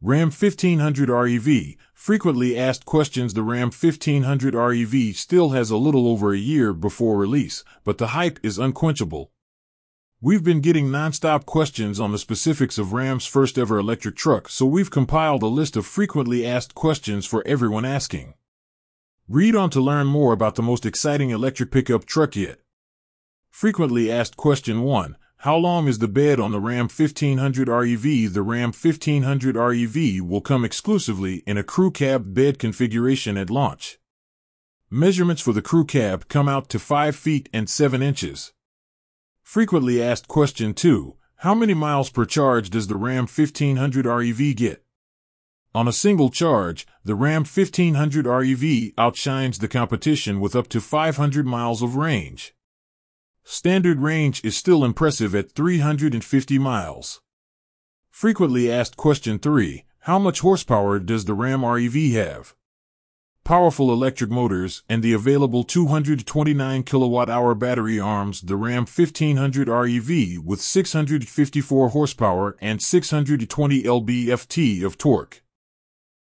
Ram 1500 REV. Frequently asked questions The Ram 1500 REV still has a little over a year before release, but the hype is unquenchable. We've been getting nonstop questions on the specifics of Ram's first ever electric truck, so we've compiled a list of frequently asked questions for everyone asking. Read on to learn more about the most exciting electric pickup truck yet. Frequently asked question 1 how long is the bed on the Ram 1500 REV? The Ram 1500 REV will come exclusively in a crew cab bed configuration at launch. Measurements for the crew cab come out to 5 feet and 7 inches. Frequently asked question 2 How many miles per charge does the Ram 1500 REV get? On a single charge, the Ram 1500 REV outshines the competition with up to 500 miles of range. Standard range is still impressive at 350 miles. Frequently asked question 3 How much horsepower does the Ram REV have? Powerful electric motors and the available 229 kilowatt hour battery arms the Ram 1500 REV with 654 horsepower and 620 lb-ft of torque.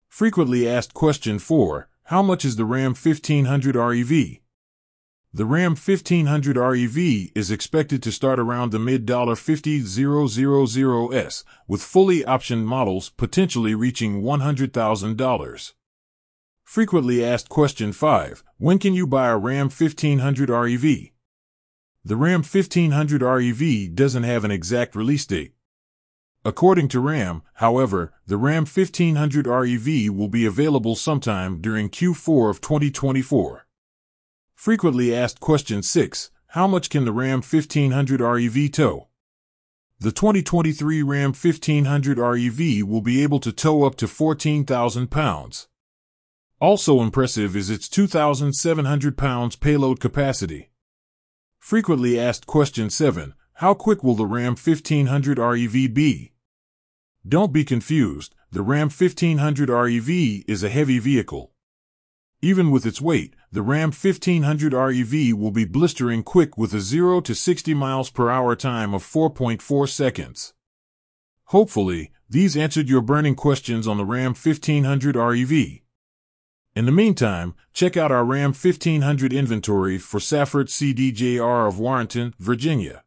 Frequently asked question 4 How much is the Ram 1500 REV? The Ram 1500 REV is expected to start around the mid $50,000s, with fully optioned models potentially reaching $100,000. Frequently asked question 5 When can you buy a Ram 1500 REV? The Ram 1500 REV doesn't have an exact release date. According to RAM, however, the Ram 1500 REV will be available sometime during Q4 of 2024. Frequently asked question 6 How much can the Ram 1500 REV tow? The 2023 Ram 1500 REV will be able to tow up to 14,000 pounds. Also impressive is its 2,700 pounds payload capacity. Frequently asked question 7 How quick will the Ram 1500 REV be? Don't be confused, the Ram 1500 REV is a heavy vehicle. Even with its weight, the Ram 1500 REV will be blistering quick with a 0 to 60 miles per hour time of 4.4 seconds. Hopefully, these answered your burning questions on the Ram 1500 REV. In the meantime, check out our Ram 1500 inventory for Safford CDJR of Warrenton, Virginia.